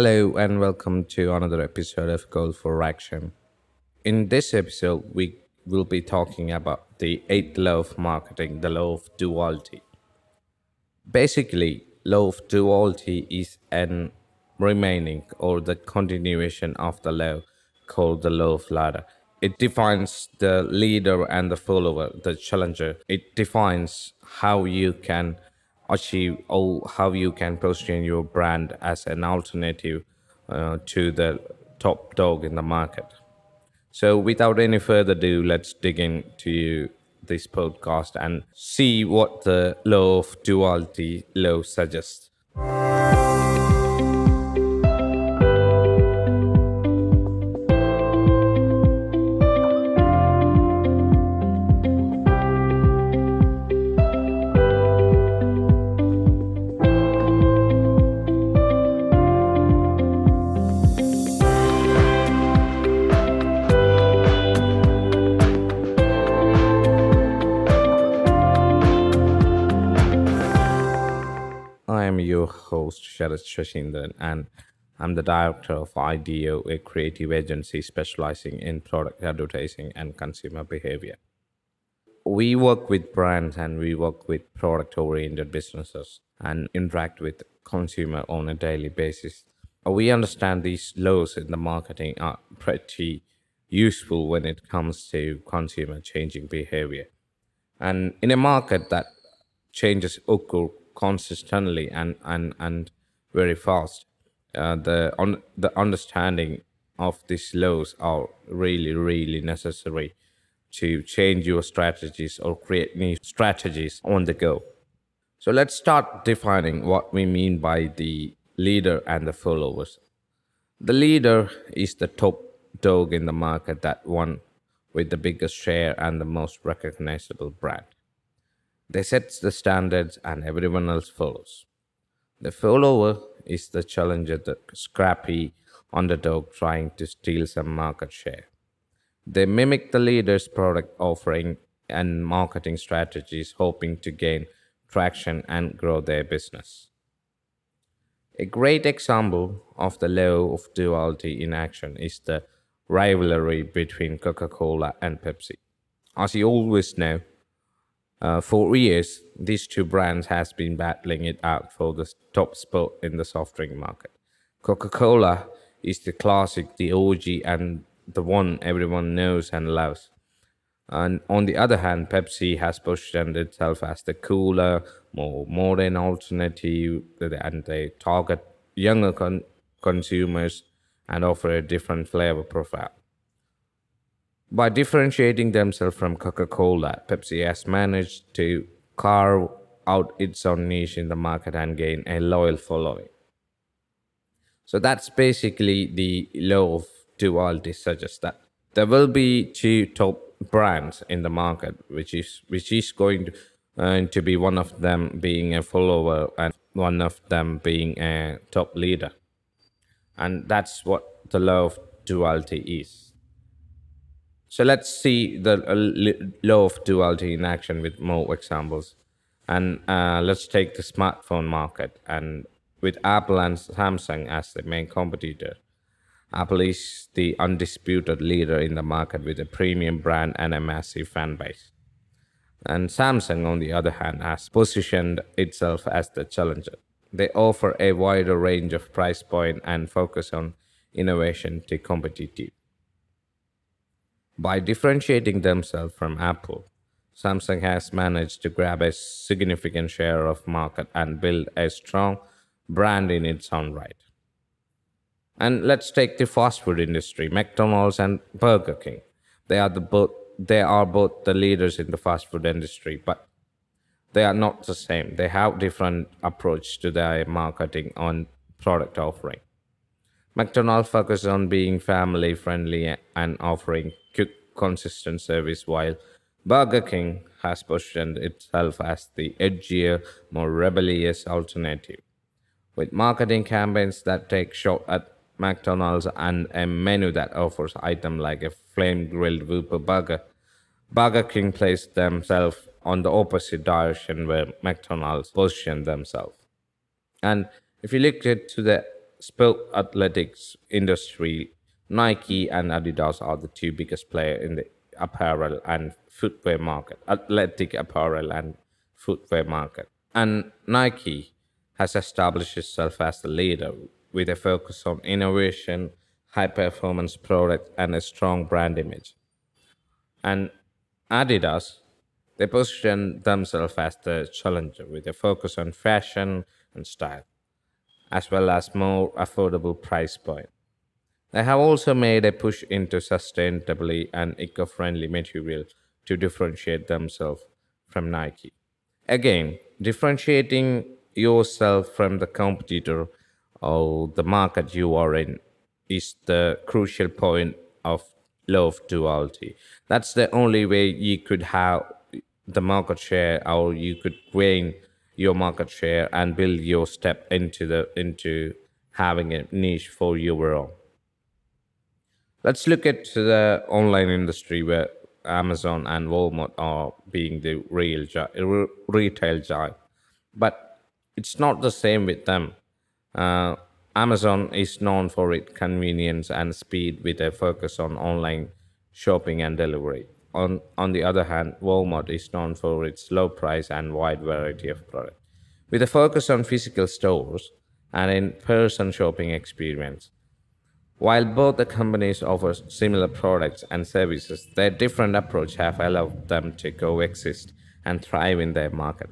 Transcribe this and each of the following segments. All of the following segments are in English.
Hello and welcome to another episode of Call for Action. In this episode, we will be talking about the eighth law of marketing, the law of duality. Basically, law of duality is an remaining or the continuation of the law called the law of ladder. It defines the leader and the follower, the challenger. It defines how you can achieve or how you can position your brand as an alternative uh, to the top dog in the market. So, without any further ado, let's dig into this podcast and see what the law of duality law suggests. Your host, Sharad Shashindran, and I'm the director of IDEO, a creative agency specializing in product advertising and consumer behavior. We work with brands and we work with product oriented businesses and interact with consumer on a daily basis. We understand these laws in the marketing are pretty useful when it comes to consumer changing behavior. And in a market that changes occur consistently and and and very fast. Uh, the on the understanding of these laws are really really necessary to change your strategies or create new strategies on the go. So let's start defining what we mean by the leader and the followers. The leader is the top dog in the market, that one with the biggest share and the most recognizable brand. They set the standards and everyone else follows. The follower is the challenger, the scrappy underdog trying to steal some market share. They mimic the leader's product offering and marketing strategies, hoping to gain traction and grow their business. A great example of the law of duality in action is the rivalry between Coca Cola and Pepsi. As you always know, uh, for years, these two brands has been battling it out for the top spot in the soft drink market. Coca-Cola is the classic, the OG, and the one everyone knows and loves. And on the other hand, Pepsi has positioned itself as the cooler, more modern alternative, and they target younger con- consumers and offer a different flavor profile. By differentiating themselves from Coca Cola, Pepsi has managed to carve out its own niche in the market and gain a loyal following. So that's basically the law of duality suggests that there will be two top brands in the market, which is which is going to, uh, to be one of them being a follower and one of them being a top leader, and that's what the law of duality is. So let's see the uh, law of duality in action with more examples. And uh, let's take the smartphone market and with Apple and Samsung as the main competitor. Apple is the undisputed leader in the market with a premium brand and a massive fan base. And Samsung, on the other hand, has positioned itself as the challenger. They offer a wider range of price point and focus on innovation to competitive. By differentiating themselves from Apple, Samsung has managed to grab a significant share of market and build a strong brand in its own right. And let's take the fast food industry, McDonald's and Burger King. They are the both they are both the leaders in the fast food industry, but they are not the same. They have different approach to their marketing on product offering. McDonald's focuses on being family friendly and offering quick, consistent service, while Burger King has positioned itself as the edgier, more rebellious alternative. With marketing campaigns that take shot at McDonald's and a menu that offers items like a flame grilled Whopper burger, Burger King placed themselves on the opposite direction where McDonald's positioned themselves. And if you look at the sport athletics industry, Nike and Adidas are the two biggest players in the apparel and footwear market, athletic apparel and footwear market. And Nike has established itself as the leader with a focus on innovation, high performance product, and a strong brand image. And Adidas, they position themselves as the challenger with a focus on fashion and style, as well as more affordable price point. They have also made a push into sustainability and eco-friendly material to differentiate themselves from Nike. Again, differentiating yourself from the competitor or the market you are in is the crucial point of of duality. That's the only way you could have the market share or you could gain your market share and build your step into the into having a niche for your own. Let's look at the online industry where Amazon and Walmart are being the real gi- retail giant, but it's not the same with them. Uh, Amazon is known for its convenience and speed with a focus on online shopping and delivery. On, on the other hand, Walmart is known for its low price and wide variety of products. With a focus on physical stores and in-person shopping experience, while both the companies offer similar products and services, their different approach have allowed them to coexist and thrive in their market.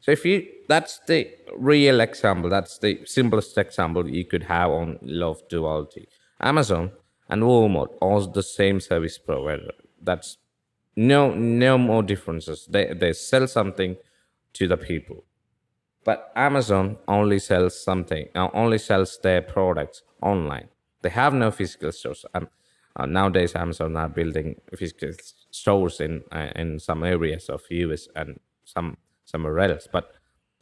So if you that's the real example, that's the simplest example you could have on law of duality. Amazon and Walmart are the same service provider. That's no no more differences. They they sell something to the people. But Amazon only sells something, uh, only sells their products online they have no physical stores. And uh, nowadays, Amazon are building physical stores in uh, in some areas of US and some somewhere else. But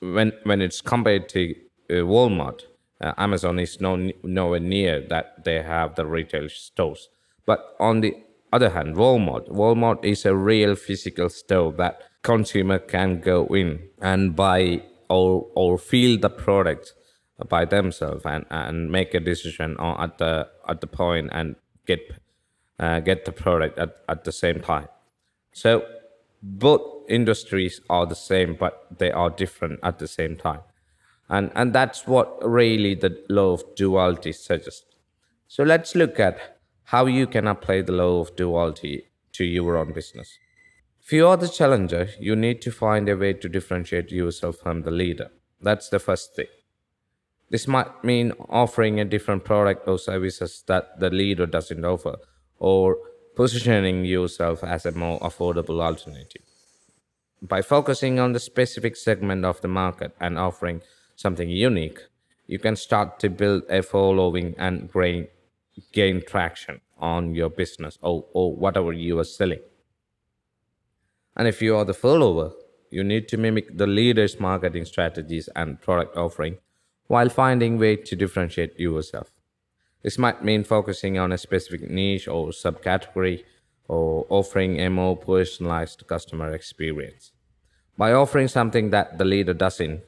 when when it's compared to uh, Walmart, uh, Amazon is no nowhere near that they have the retail stores. But on the other hand, Walmart, Walmart is a real physical store that consumer can go in and buy or or feel the product by themselves and, and make a decision on, at the at the point and get uh, get the product at, at the same time. So both industries are the same, but they are different at the same time, and and that's what really the law of duality suggests. So let's look at how you can apply the law of duality to your own business. If you are the challenger, you need to find a way to differentiate yourself from the leader. That's the first thing. This might mean offering a different product or services that the leader doesn't offer, or positioning yourself as a more affordable alternative. By focusing on the specific segment of the market and offering something unique, you can start to build a following and gain, gain traction on your business or, or whatever you are selling. And if you are the follower, you need to mimic the leader's marketing strategies and product offering while finding ways to differentiate yourself. This might mean focusing on a specific niche or subcategory or offering a more personalized customer experience. By offering something that the leader doesn't,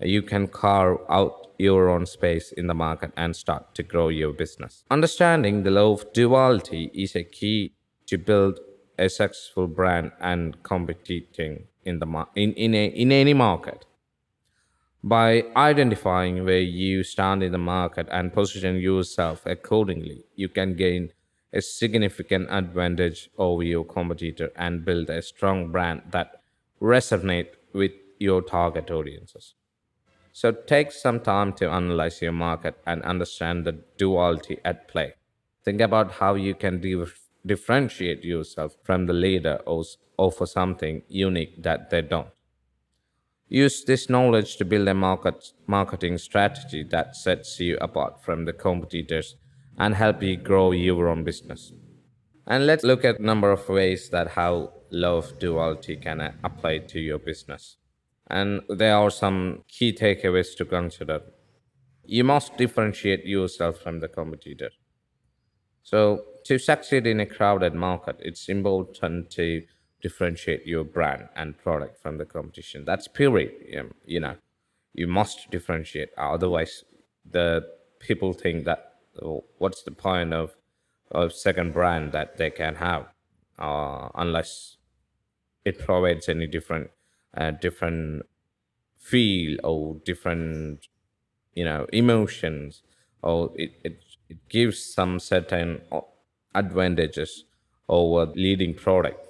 you can carve out your own space in the market and start to grow your business. Understanding the law of duality is a key to build a successful brand and competing in the in, in, a, in any market. By identifying where you stand in the market and position yourself accordingly, you can gain a significant advantage over your competitor and build a strong brand that resonate with your target audiences. So take some time to analyze your market and understand the duality at play. Think about how you can dif- differentiate yourself from the leader or offer something unique that they don't. Use this knowledge to build a market, marketing strategy that sets you apart from the competitors and help you grow your own business. And let's look at a number of ways that how law of duality can uh, apply to your business. And there are some key takeaways to consider. You must differentiate yourself from the competitor. So to succeed in a crowded market, it's important to differentiate your brand and product from the competition. That's period. You know, you must differentiate. Otherwise, the people think that oh, what's the point of of second brand that they can have uh, unless it provides any different uh, different feel or different you know emotions or it, it, it gives some certain uh, advantages over leading product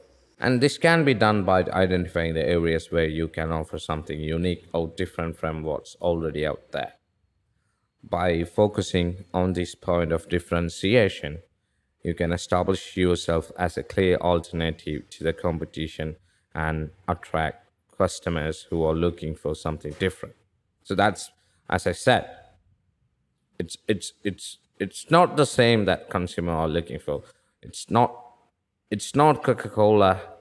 and this can be done by identifying the areas where you can offer something unique or different from what's already out there. By focusing on this point of differentiation you can establish yourself as a clear alternative to the competition and attract customers who are looking for something different. So that's as i said it's it's it's it's not the same that consumer are looking for. It's not it's not coca-cola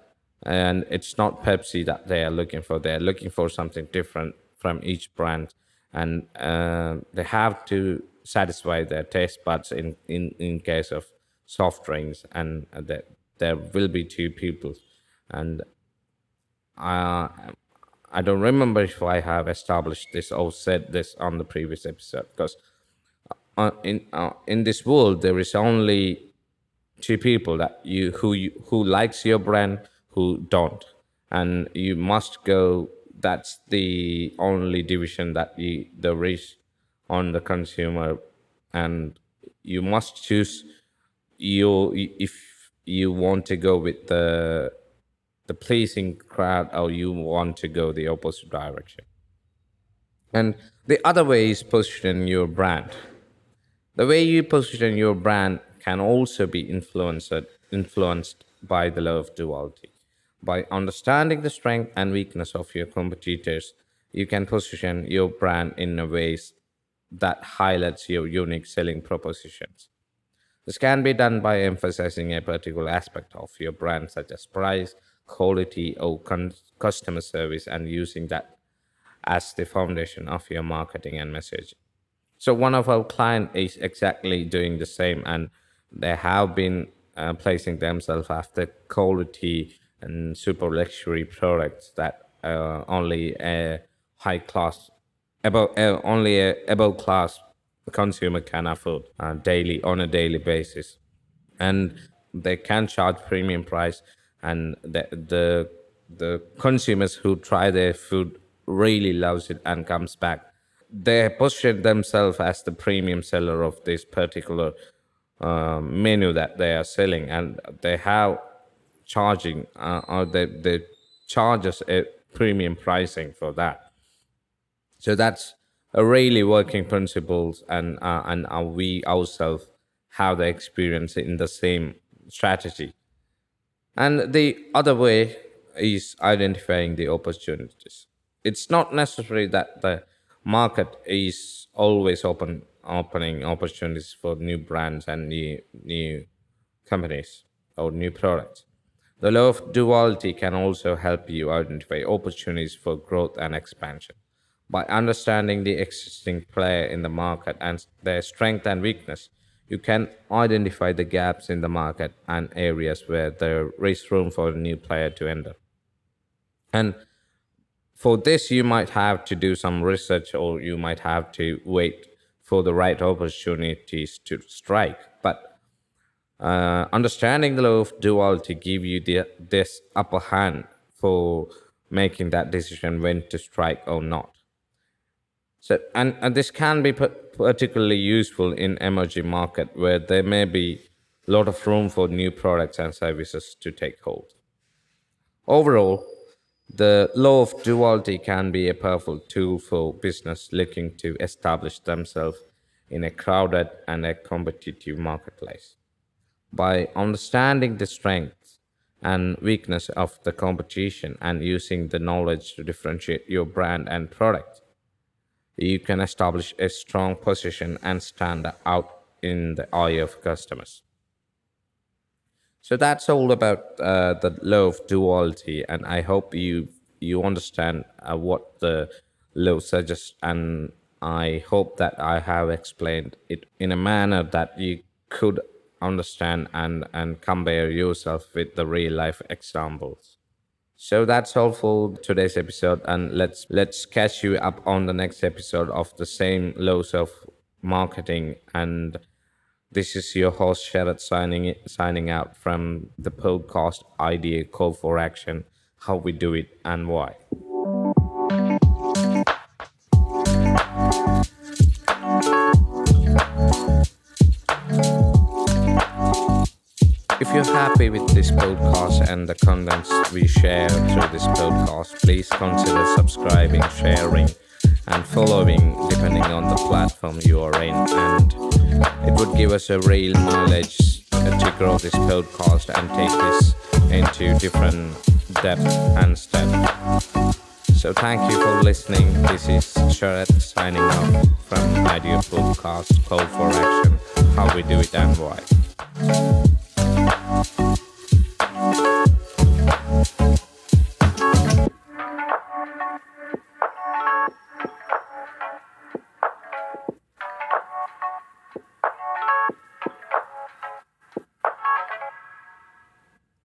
and it's not pepsi that they are looking for. They're looking for something different from each brand. And uh, they have to satisfy their taste buds in in in case of soft drinks. And that there will be two people. And uh, I don't remember if I have established this or said this on the previous episode. Because uh, in uh, in this world there is only two people that you who you, who likes your brand who don't. And you must go that's the only division that you, there is on the consumer. And you must choose you if you want to go with the the pleasing crowd or you want to go the opposite direction. And the other way is position your brand. The way you position your brand can also be influenced influenced by the law of duality by understanding the strength and weakness of your competitors you can position your brand in a ways that highlights your unique selling propositions this can be done by emphasizing a particular aspect of your brand, such as price, quality, or customer service, and using that as the foundation of your marketing and messaging. So, one of our clients is exactly doing the same, and they have been uh, placing themselves after quality and super luxury products that uh, only a high class, above, uh, only a above class consumer can afford uh, daily on a daily basis. And they can charge premium price and the the the consumers who try their food really loves it and comes back. They position themselves as the premium seller of this particular uh, menu that they are selling and they have charging uh, or they, they charge us a premium pricing for that. So that's a really working principles and uh, and uh, we ourselves have the experience in the same strategy. And the other way is identifying the opportunities. It's not necessary that the market is always open opening opportunities for new brands and new new companies or new products the law of duality can also help you identify opportunities for growth and expansion by understanding the existing player in the market and their strength and weakness, you can identify the gaps in the market and areas where there is room for a new player to enter. And for this, you might have to do some research or you might have to wait for the right opportunities to strike. Uh, understanding the law of duality give you the, this upper hand for making that decision when to strike or not. So, and, and this can be particularly useful in emerging market where there may be a lot of room for new products and services to take hold. Overall, the law of duality can be a powerful tool for business looking to establish themselves in a crowded and a competitive marketplace. By understanding the strengths and weakness of the competition and using the knowledge to differentiate your brand and product, you can establish a strong position and stand out in the eye of customers. So that's all about uh, the law of duality, and I hope you you understand uh, what the law suggests, and I hope that I have explained it in a manner that you could understand and and compare yourself with the real life examples. So that's all for today's episode, and let's let's catch you up on the next episode of the same laws of marketing. And this is your host Sharad signing signing out from the podcast Idea Call for Action: How we do it and why. Happy with this podcast and the contents we share through this podcast, please consider subscribing, sharing, and following depending on the platform you are in. And it would give us a real mileage uh, to grow this podcast and take this into different depth and step. So thank you for listening. This is Sharat signing off from Idea Podcast Call for Action How We Do It and Why.